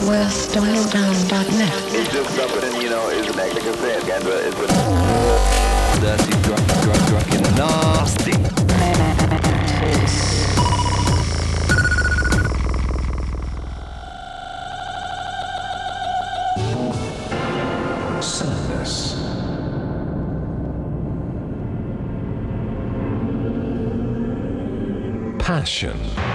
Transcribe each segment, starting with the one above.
southwestdialdown.net. It's just something, you know, is like, like I said, guys, it's a dirty, drunk, drunk, drunk, and nasty. Sadness. Passion.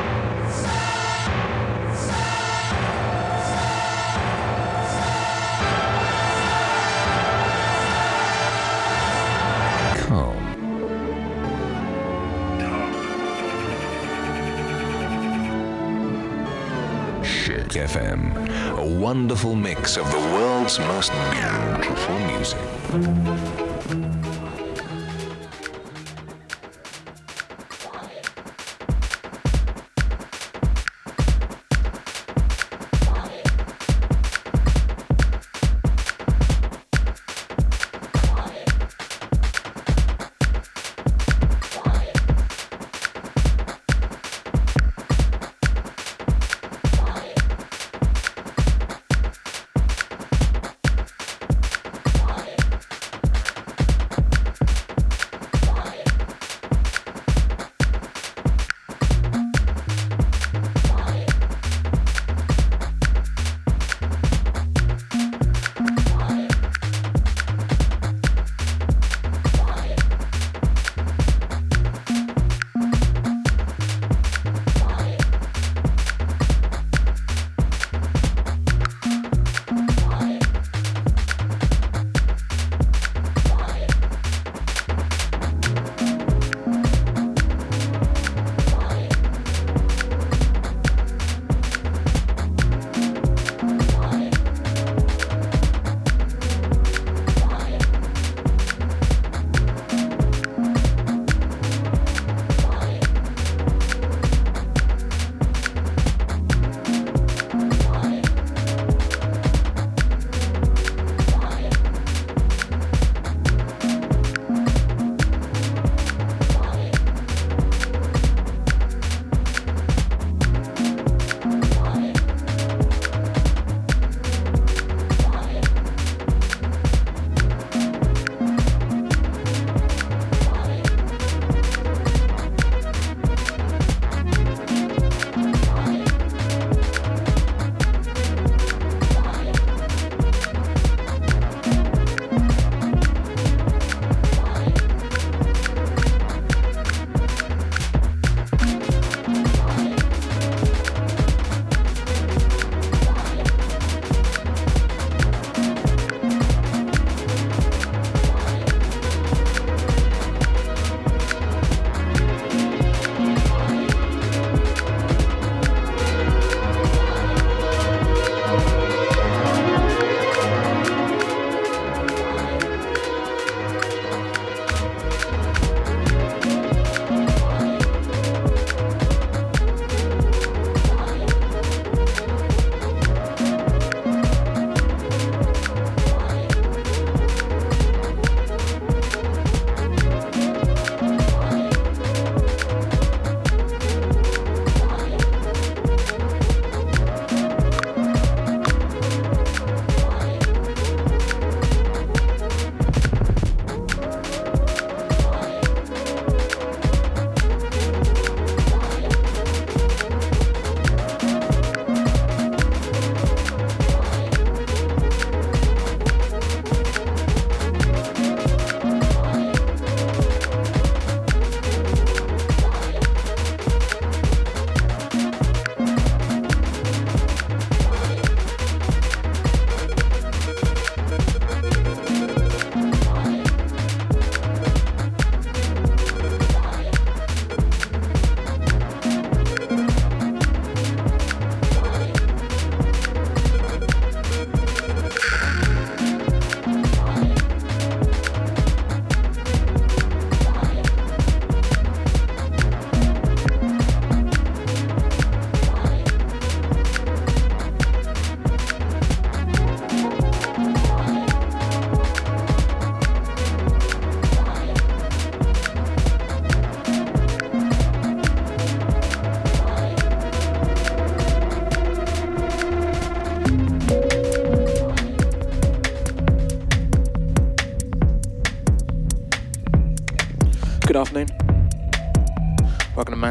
Of the world's most beautiful music.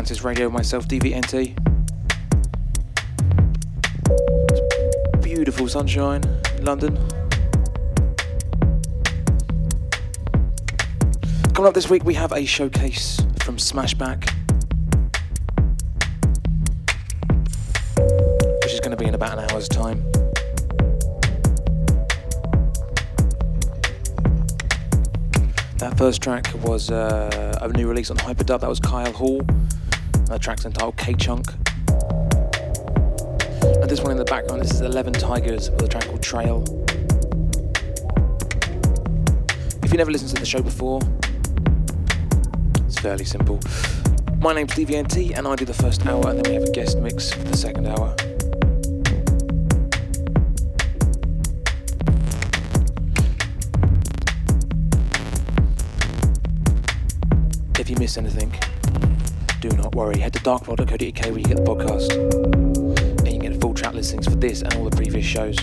Mantis Radio, myself, DVNT. Beautiful sunshine in London. Coming up this week, we have a showcase from Smashback, which is going to be in about an hour's time. That first track was uh, a new release on Hyperdub. That was Kyle Hall. That track's entitled Kaychunk. And this one in the background, this is 11 Tigers with a track called Trail. If you never listened to the show before, it's fairly simple. My name's DVNT and I do the first hour, and then we have a guest mix for the second hour. darkfloor.co.uk where you get the podcast. And you can get full track listings for this and all the previous shows.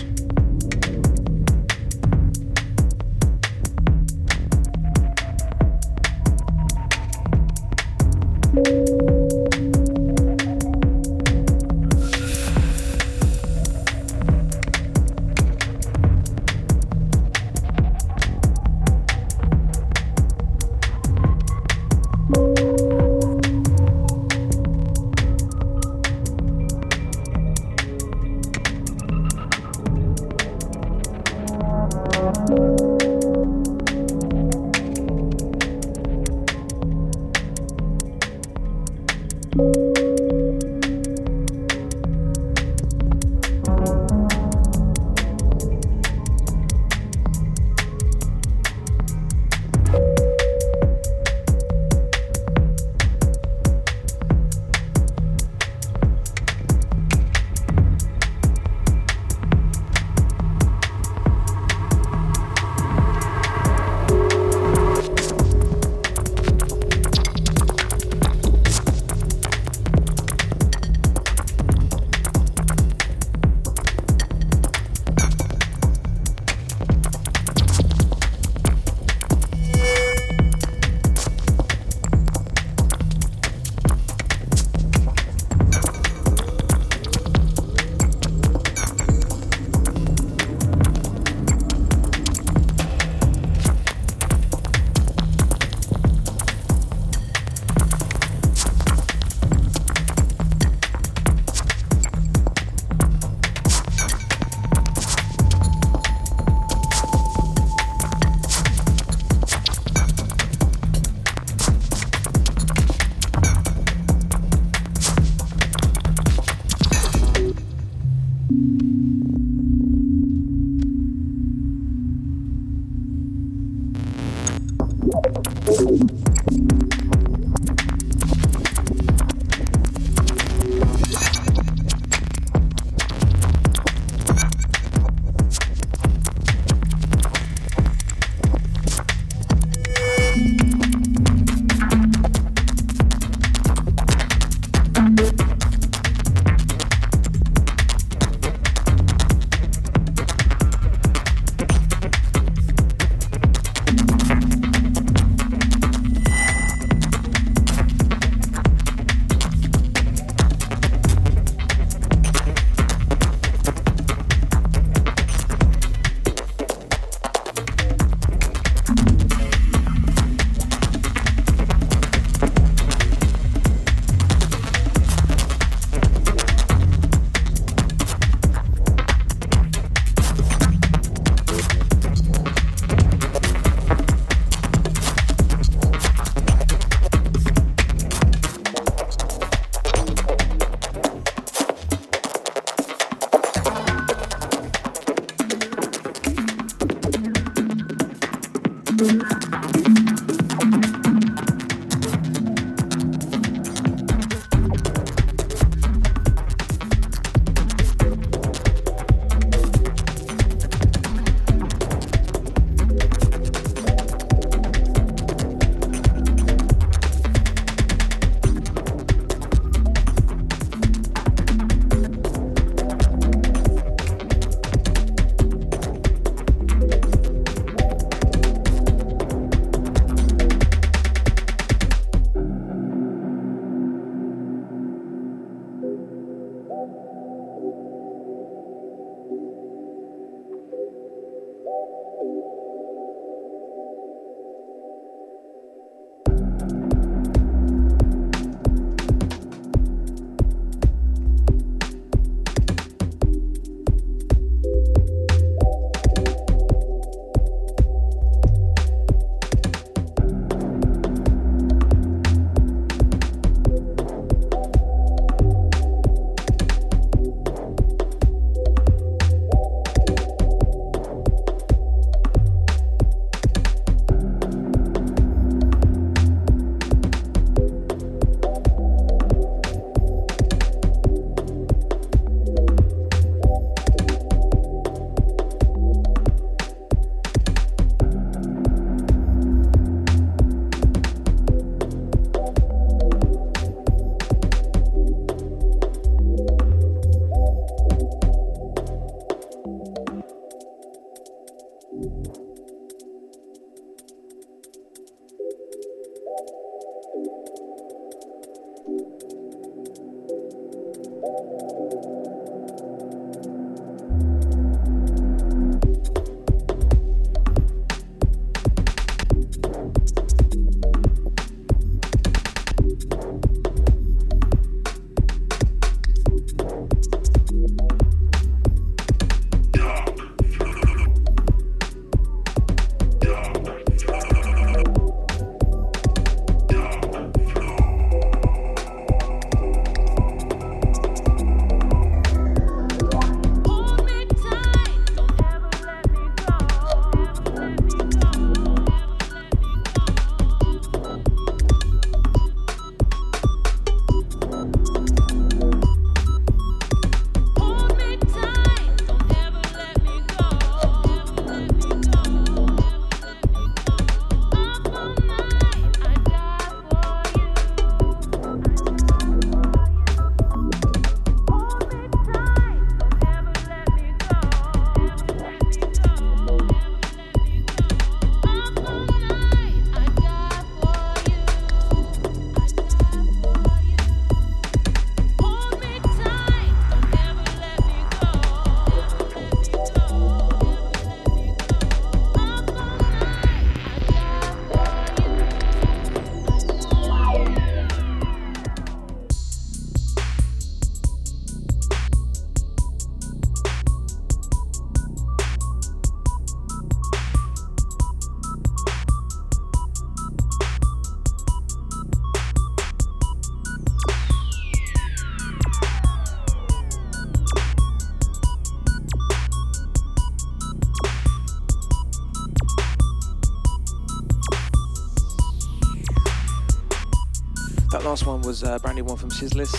A brand new one from Sizzlist.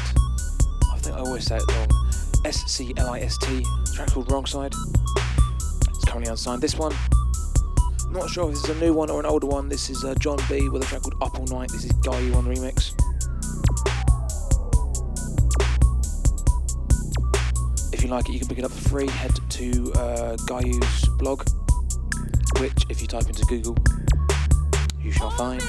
I think I always say it wrong. S C L I S T. Track called Wrong Side. It's currently unsigned. This one, not sure if this is a new one or an older one. This is uh, John B with a track called Up All Night. This is Guy U on remix. If you like it, you can pick it up for free. Head to uh, Guyu's blog, which, if you type into Google, you shall find.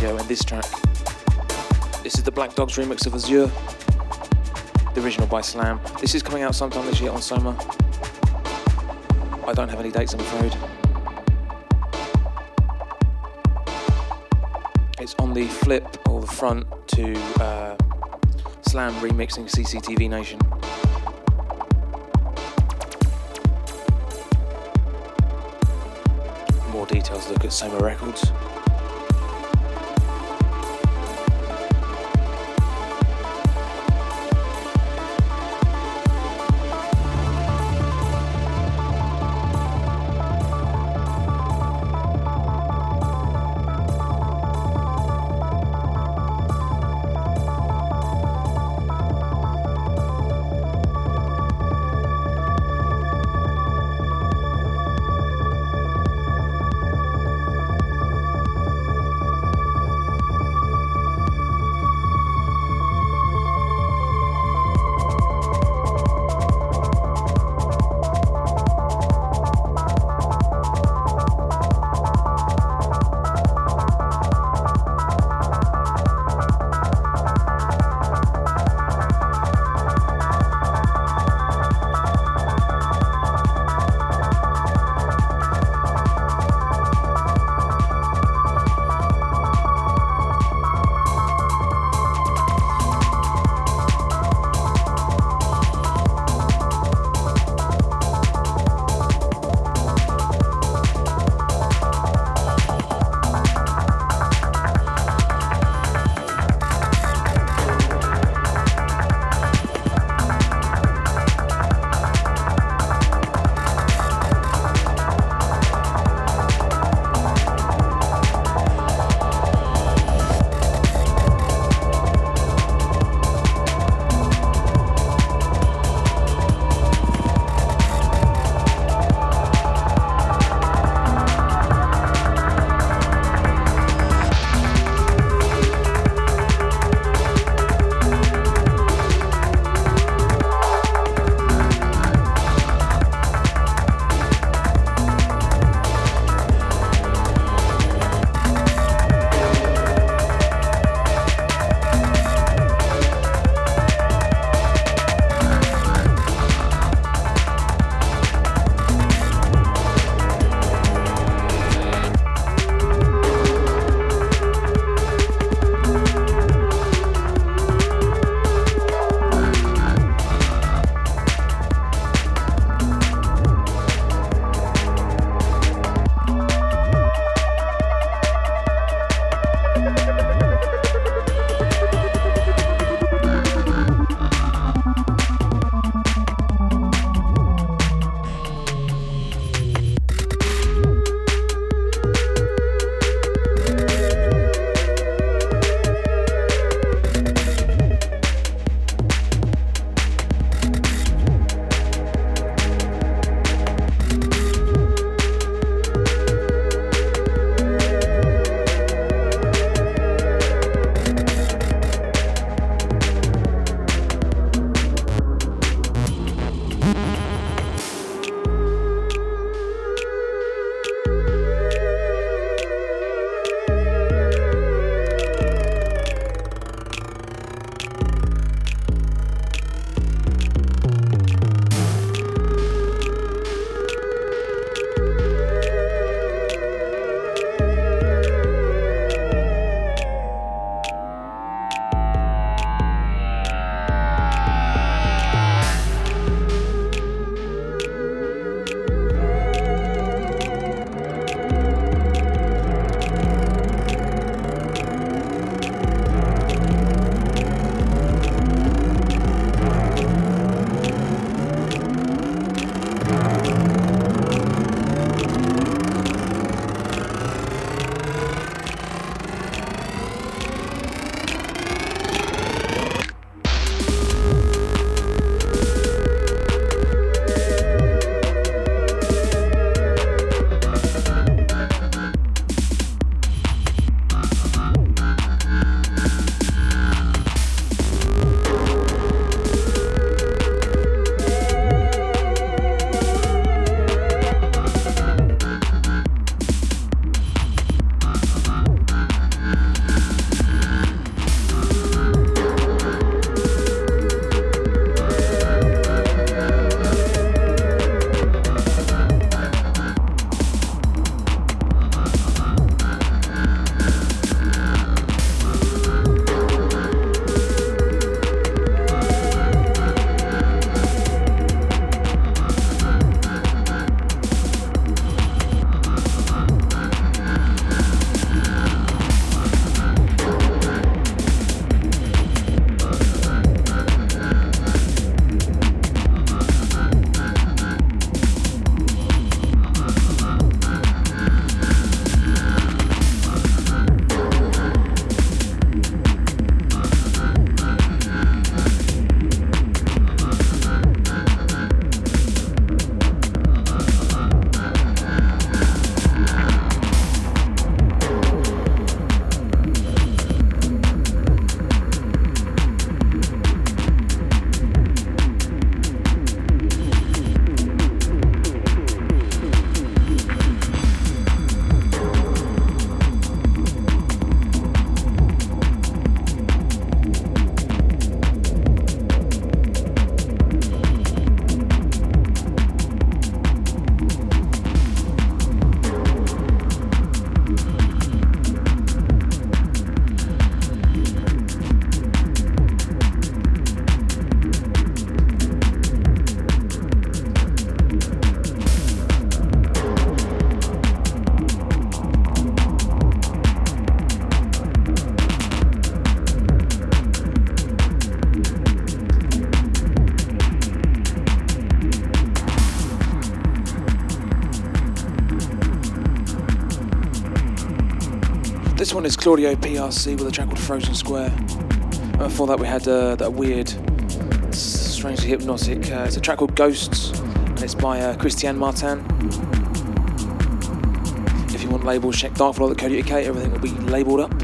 Radio and this track. This is the Black Dogs remix of Azure, the original by Slam. This is coming out sometime this year on Soma. I don't have any dates, I'm afraid. It's on the flip or the front to uh, Slam remixing CCTV Nation. More details, look at Soma Records. One is Claudio PRC with a track called Frozen Square. And before that, we had uh, that weird, strangely hypnotic. Uh, it's a track called Ghosts, and it's by uh, Christian Martin. If you want labels, check darkfloor.co.uk. Everything will be labelled up.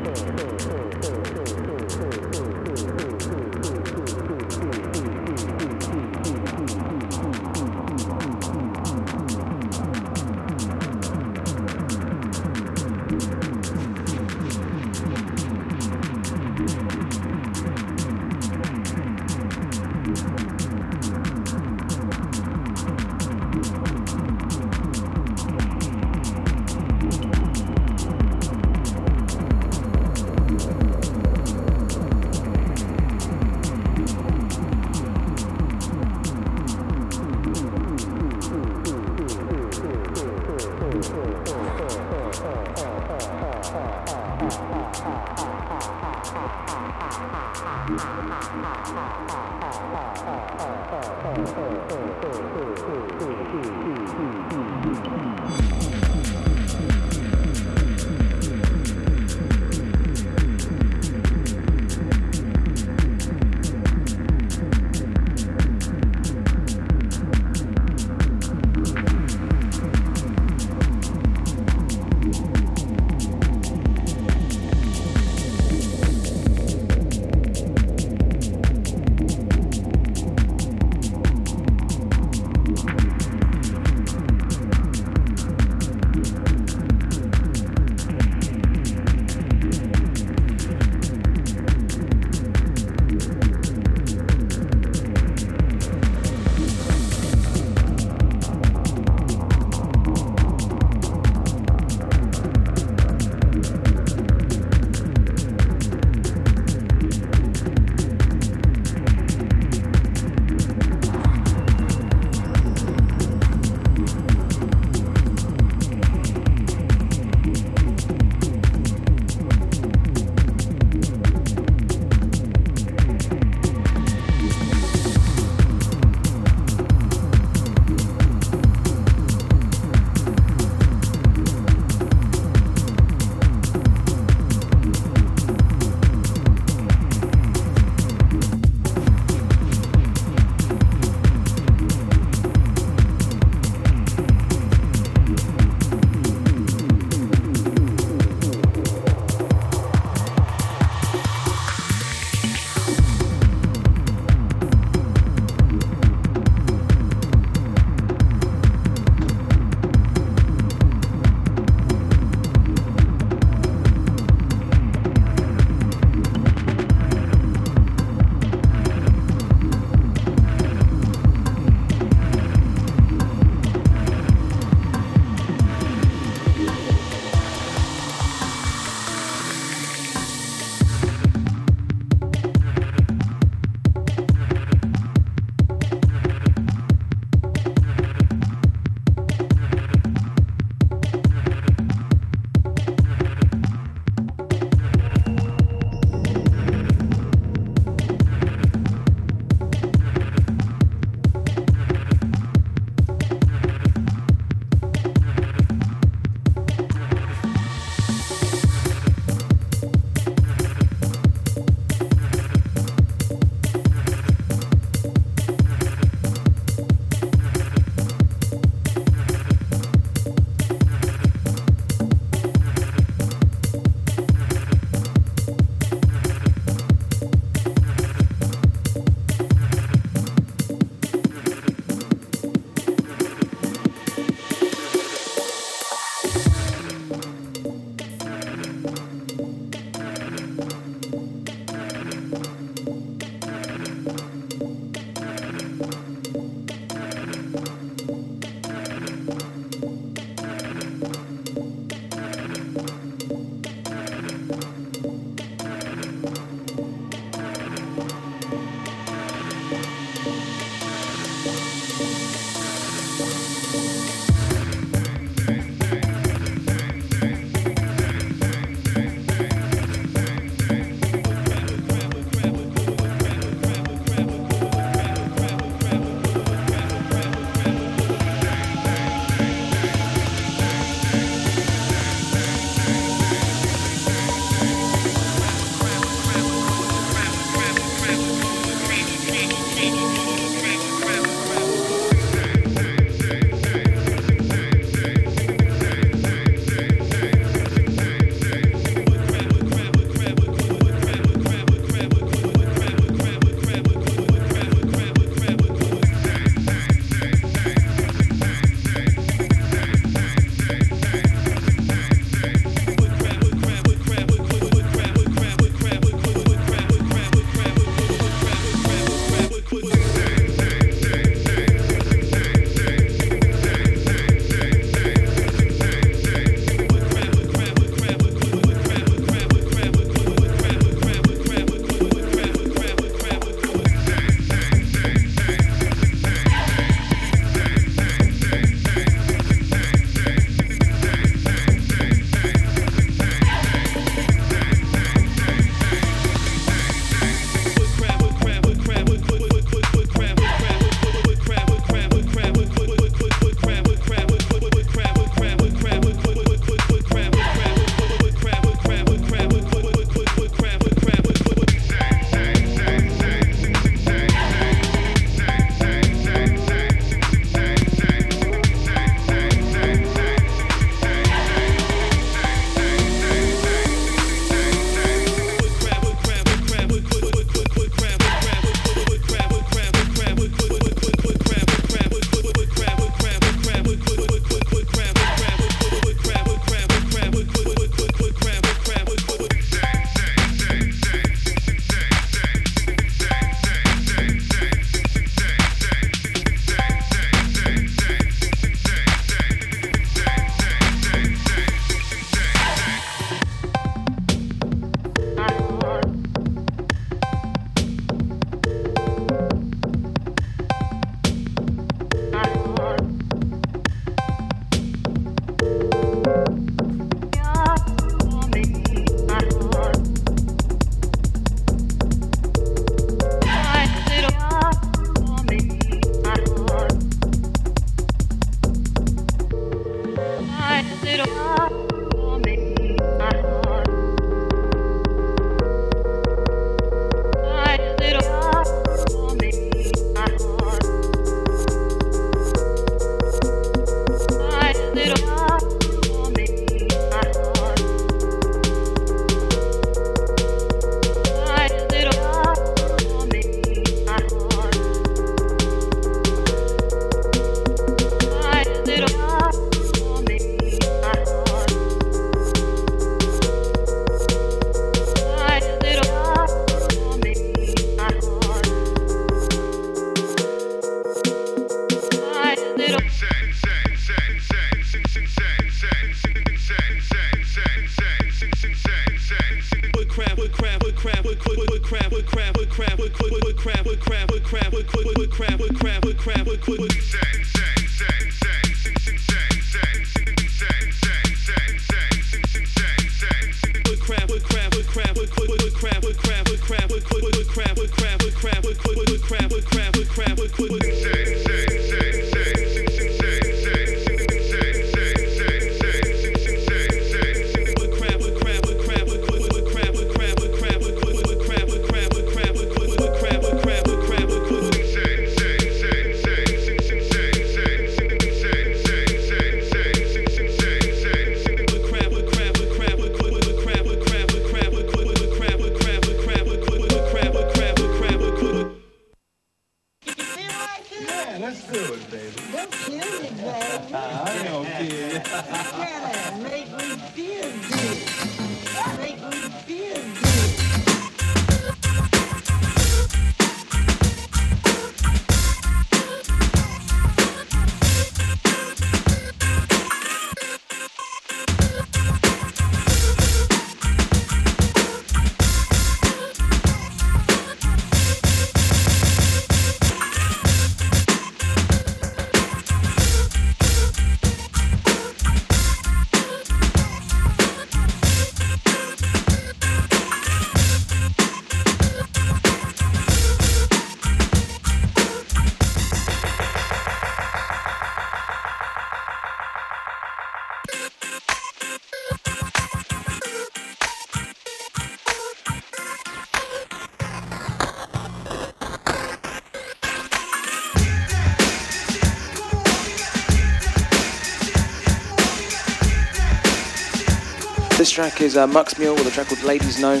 Track is uh, Mux Mool with a track called Ladies Know.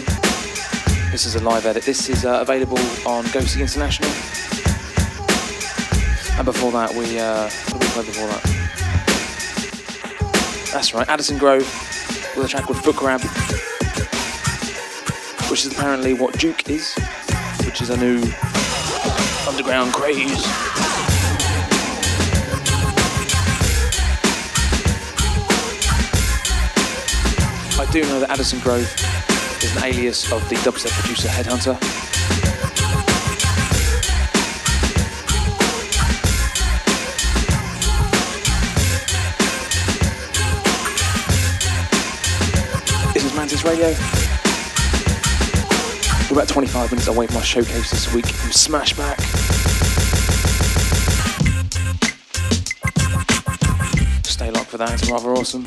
This is a live edit. This is uh, available on Ghostly International. And before that, we uh, we before that? That's right, Addison Groove with a track called Footcrab, which is apparently what Duke is, which is a new underground craze. Do know that Addison Groove is an alias of the dubstep producer Headhunter. This is Mantis Radio. We're about 25 minutes away from our showcase this week from Smashback. Stay locked for that, it's rather awesome.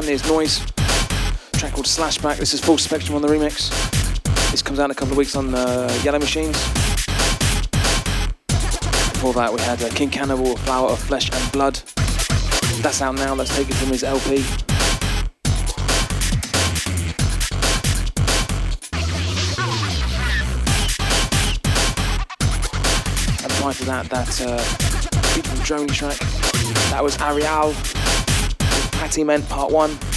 One is Noise, track called Slashback. This is Full Spectrum on the remix. This comes out in a couple of weeks on uh, Yellow Machines. Before that, we had uh, King Cannibal, Flower of Flesh and Blood. That's out now. Let's take it from his LP. And prior to that, that uh, Drone track. That was Ariel Patty Meant Part 1.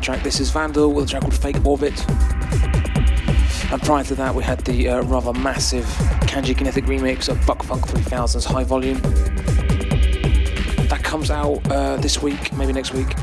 Track. This is Vandal with a track called Fake Orbit. And prior to that, we had the uh, rather massive Kanji Kinetic remix of Buck Funk 3000's High Volume. That comes out uh, this week, maybe next week.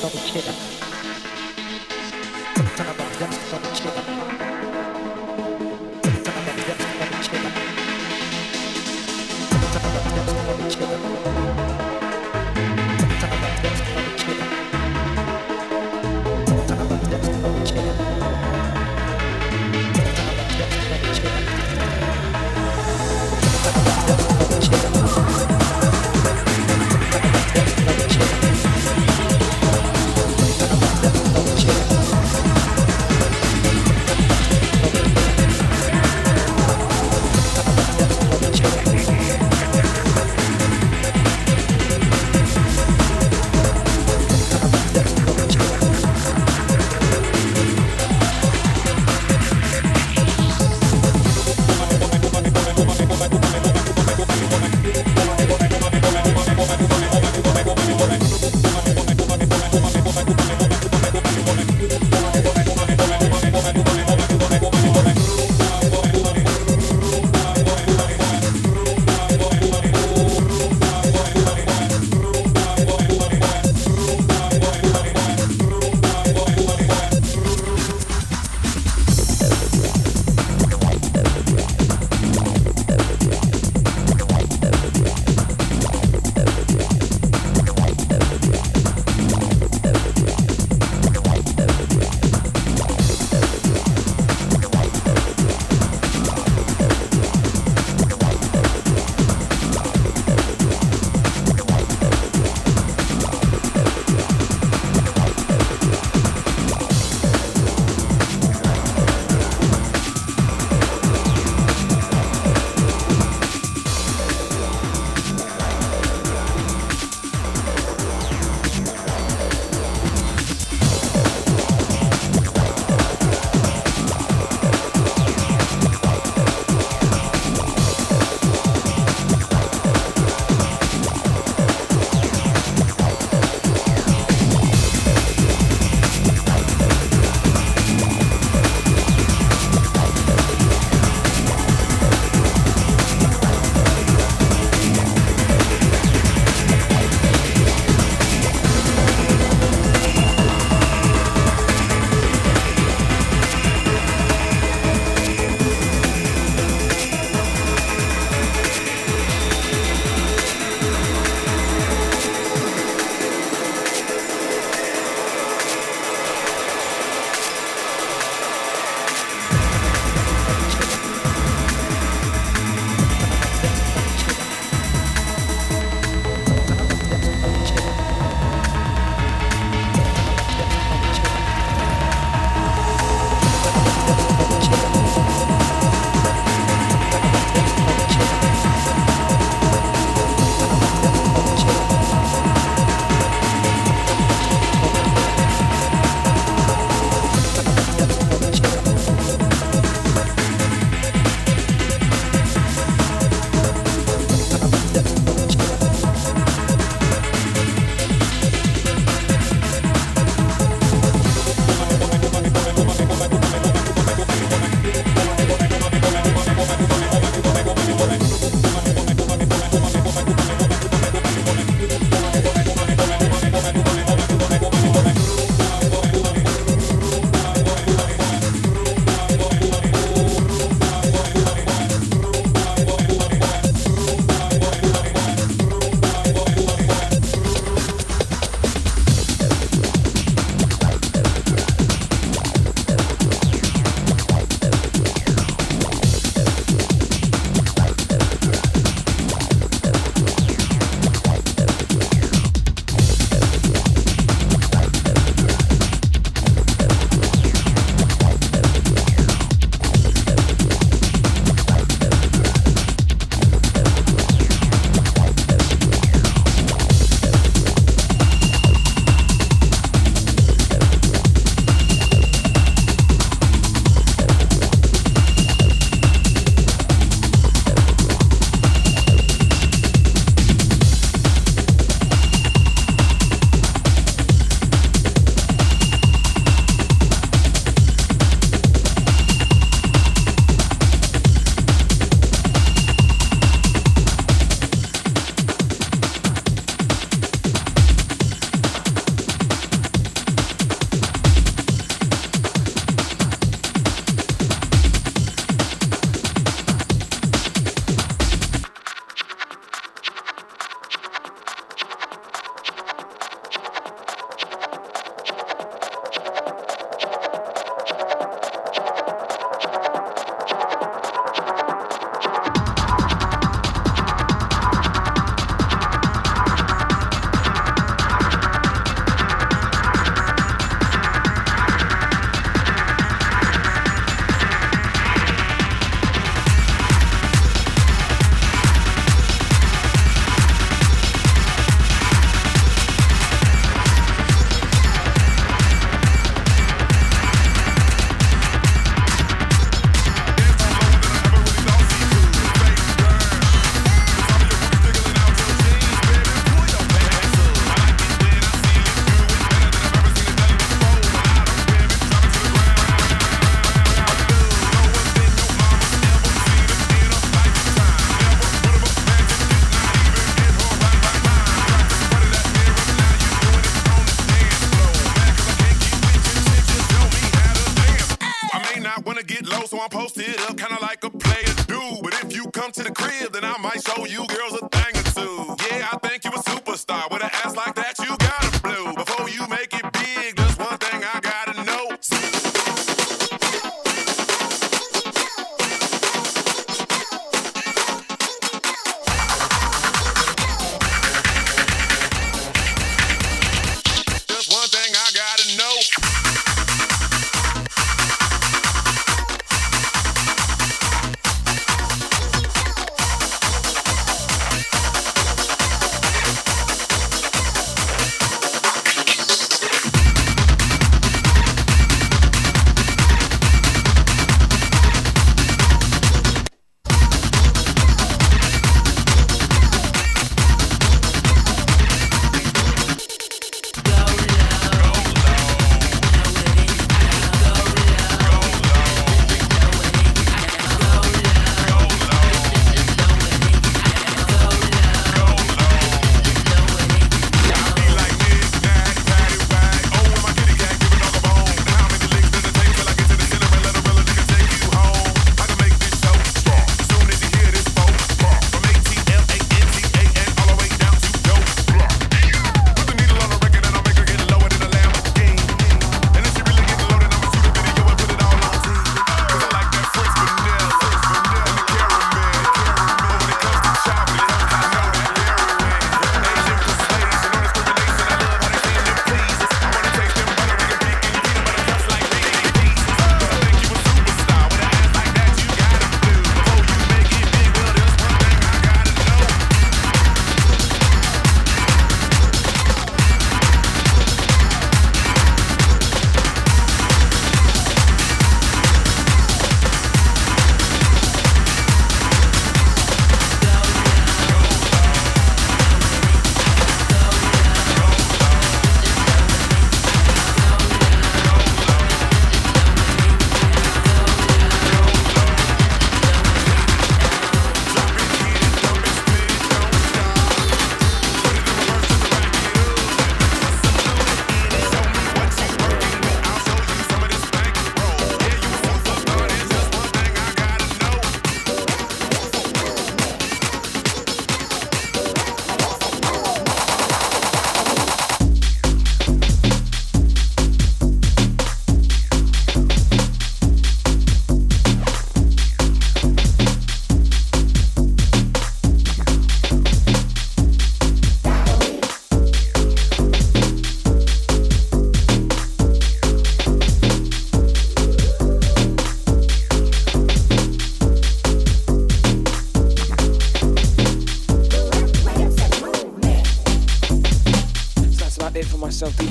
double check. Double check.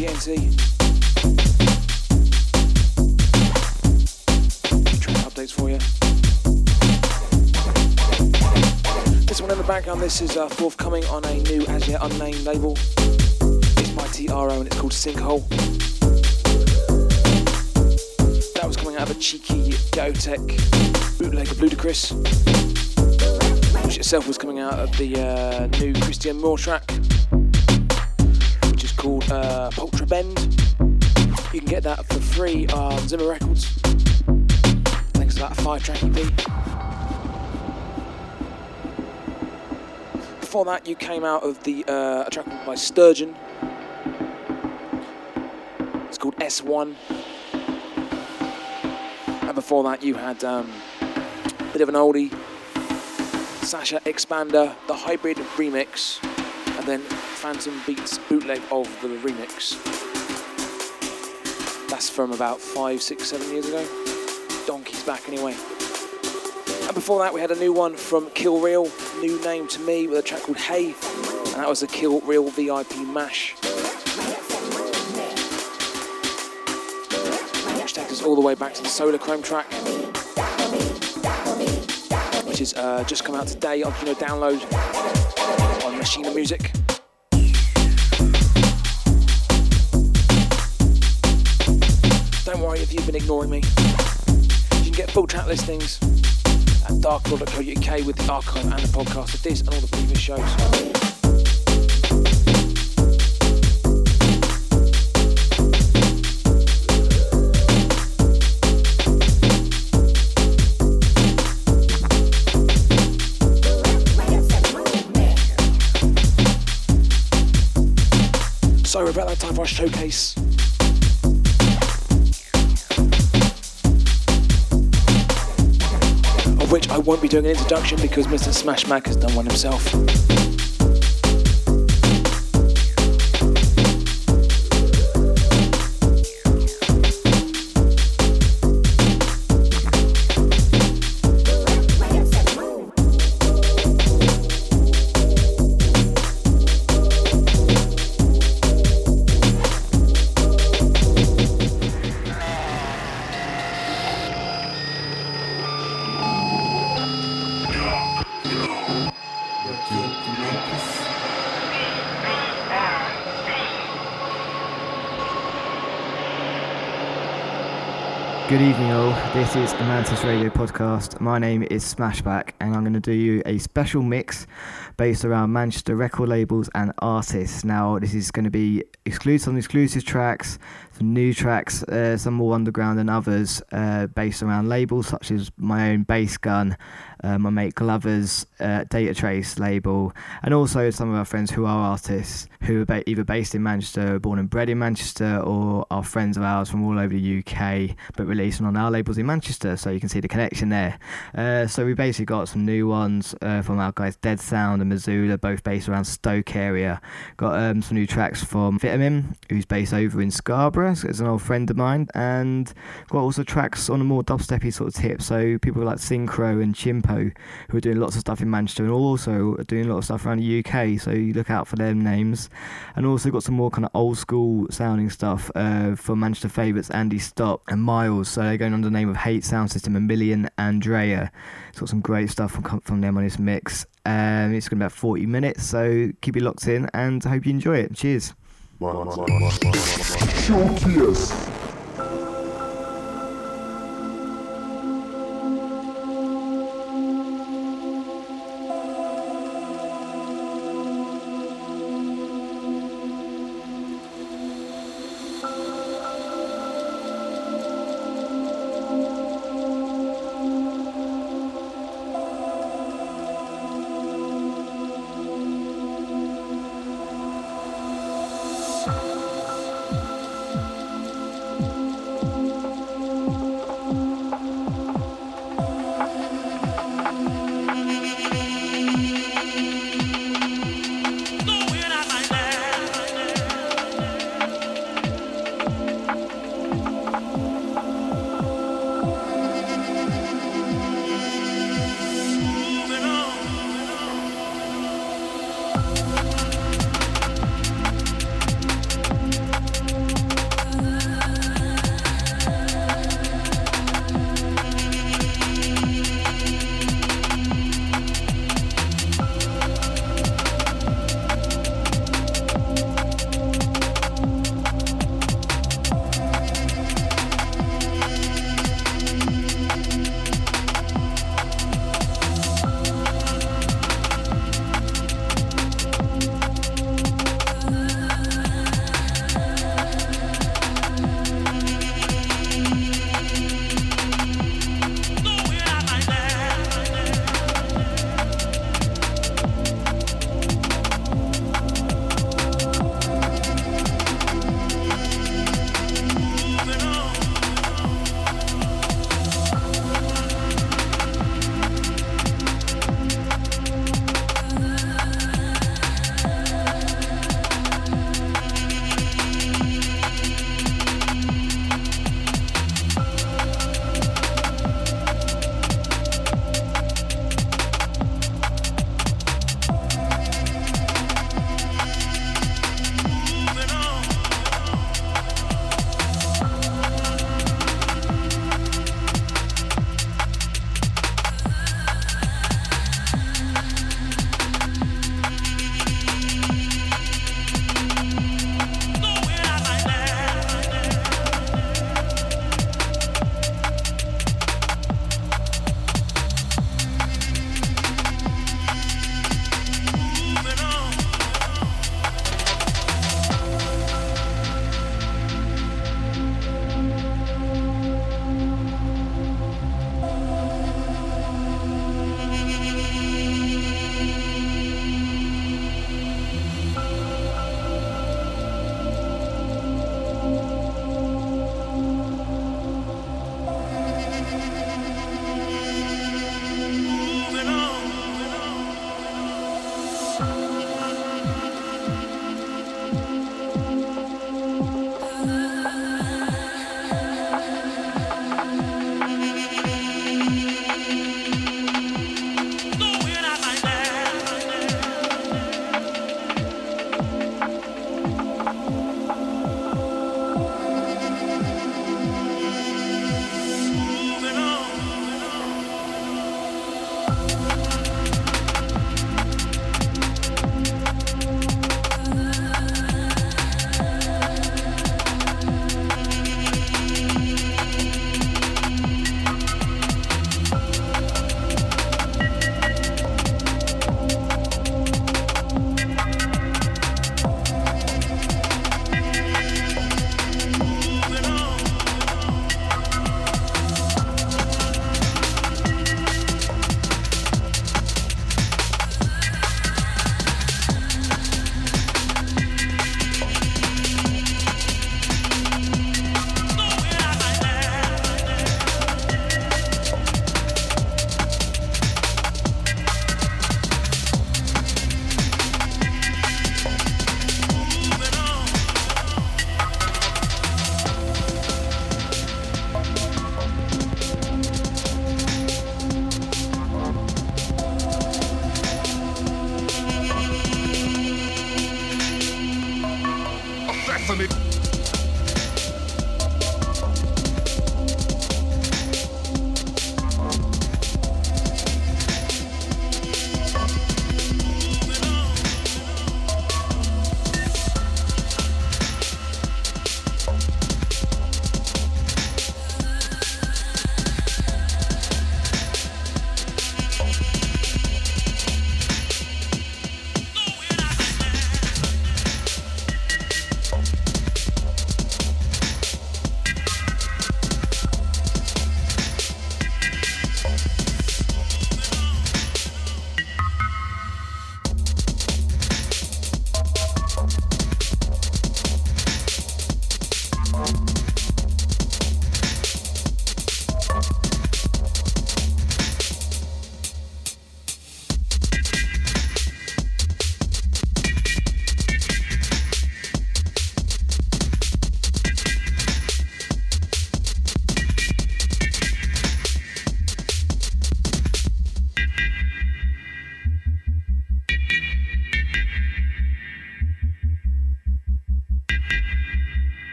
This one in the background, this is uh, forthcoming on a new as yet unnamed label. It's by TRO and it's called Sinkhole. That was coming out of a cheeky Ghetto Tech bootleg of Ludacris, which itself was coming out of the uh, new Christian Moore track uh, Bend. You can get that for free on Zimmer Records. It's about a five track EP. Before that, you came out of the uh, a track by Sturgeon. It's called S1. And before that, you had um, a bit of an oldie. Sasha Xpander, the hybrid remix, and then Phantom Beats bootleg of the remix. That's from about five, six, seven years ago. Donkey's back anyway. And before that, we had a new one from Kill Real, new name to me, with a track called Hey, and that was a Kill Real VIP mash. Which takes us all the way back to the Solar Chrome track, which is uh, just come out today on Kino Download on Machina Music. ignoring me. You can get full track listings at darklord.co.uk with the archive and the podcast of this and all the previous shows. So about that time for our showcase. Won't be doing an introduction because Mr. Smash Mac has done one himself. This is the Mantis Radio podcast. My name is Smashback, and I'm going to do you a special mix based around Manchester record labels and artists. Now, this is going to be exclusive some exclusive tracks, new tracks, uh, some more underground than others, uh, based around labels such as my own Bass Gun, uh, my mate Glover's uh, Data Trace label, and also some of our friends who are artists who are ba- either based in Manchester, born and bred in Manchester, or are friends of ours from all over the UK, but releasing on our labels in Manchester. So you can see the connection there. Uh, so we basically got some new ones uh, from our guys Dead Sound and Missoula, both based around Stoke area. Got um, some new tracks from Vitamin, who's based over in Scarborough, it's an old friend of mine, and got also tracks on a more dubsteppy sort of tip. So people like Synkro and Chimpo, who are doing lots of stuff in Manchester and also are doing a lot of stuff around the UK. So you look out for them names, and also got some more kind of old school sounding stuff uh, from Manchester favourites Andy Stott and Miles. So they're going under the name of Hate Sound System and Millie and Andrea. It's got some great stuff from, from them on this mix. Um, it's going to be about 40 minutes, so keep it locked in and hope you enjoy it. Cheers. Choquias.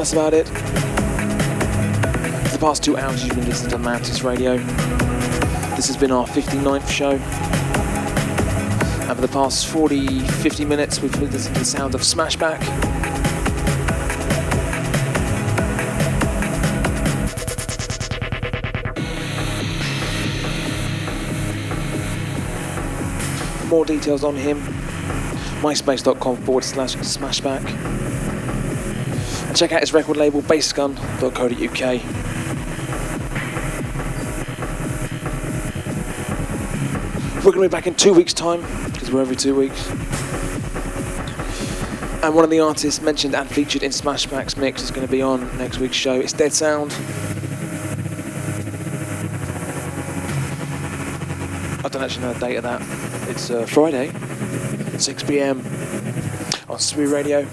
That's about it. For the past two hours, you've been listening to Mantis Radio. This has been our 59th show. And for the past 40, 50 minutes, we've listened to the sound of Smashback. More details on him, myspace.com forward slash smashback. Check out his record label, bassgun.co.uk. We're going to be back in two weeks' time, because we're every two weeks. And one of the artists mentioned and featured in Smashback's mix is going to be on next week's show. It's Dead Sound. I don't actually know the date of that. It's uh, Friday, 6 pm on Smee Radio.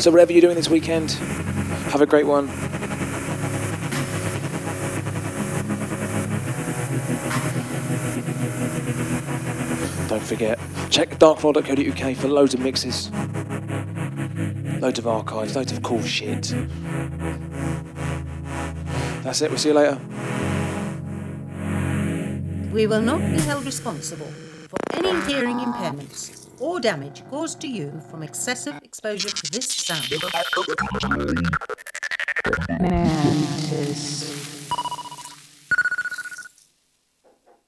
So whatever you're doing this weekend, have a great one. Don't forget, check darkfloor.co.uk for loads of mixes, loads of archives, loads of cool shit. That's it, we'll see you later. We will not be held responsible for any hearing impairments or damage caused to you from excessive exposure to this sound. Mantis.